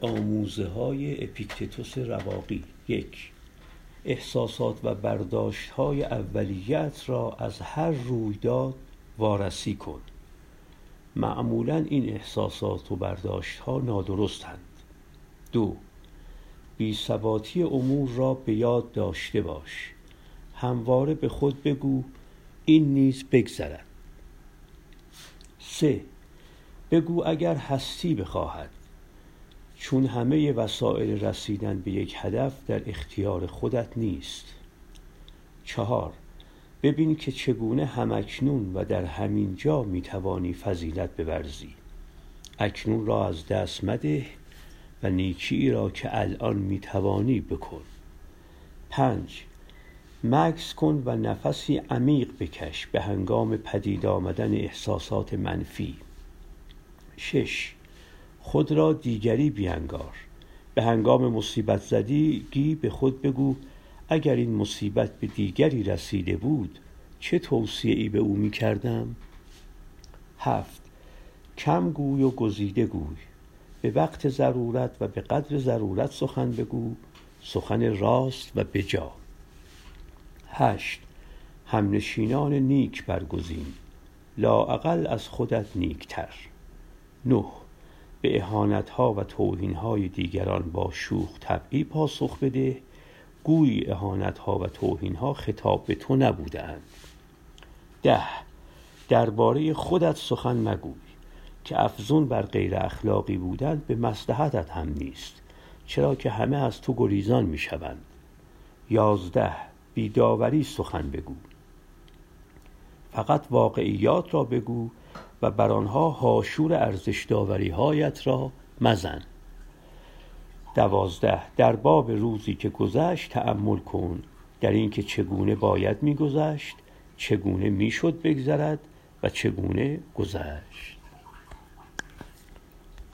آموزه های اپیکتتوس رواقی. یک احساسات و برداشت های اولیت را از هر رویداد وارسی کن. معمولا این احساسات و برداشت ها نادرستند. دو بیثباتی امور را به یاد داشته باش. همواره به خود بگو این نیز بگذرد. سه بگو اگر هستی بخواهد. چون همه وسایل رسیدن به یک هدف در اختیار خودت نیست. چهار ببین که چگونه همکنون و در همین جا می‌توانی فضیلت بورزی. اکنون را از دست مده و نیکی را که الان می‌توانی بکن. پنج مکس کن و نفسی عمیق بکش به هنگام پدید آمدن احساسات منفی. شش خود را دیگری بیانگار. به هنگام مصیبت زدگی به خود بگو اگر این مصیبت به دیگری رسیده بود چه توصیه ای به او می کردم؟ هفت. کم گوی و گزیده گوی. به وقت ضرورت و به قدر ضرورت سخن بگو. سخن راست و بجا هشت. همنشینان نیک برگزین. لااقل از خودت نیکتر. نه. به ها و های دیگران با شوخ طبعی پاسخ بده. گویی ها و ها خطاب به تو نبودند ده. درباره خودت سخن مگوی که افزون بر غیر اخلاقی بودن به مصلحتت هم نیست چرا که همه از تو گریزان می شوند یازده. بیداوری سخن بگو. فقط واقعیات را بگو و بر آنها هاشور ارزش هایت را مزن. دوازده. در باب روزی که گذشت تأمل کن. در اینکه چگونه باید میگذشت چگونه می‌شد بگذرد و چگونه گذشت.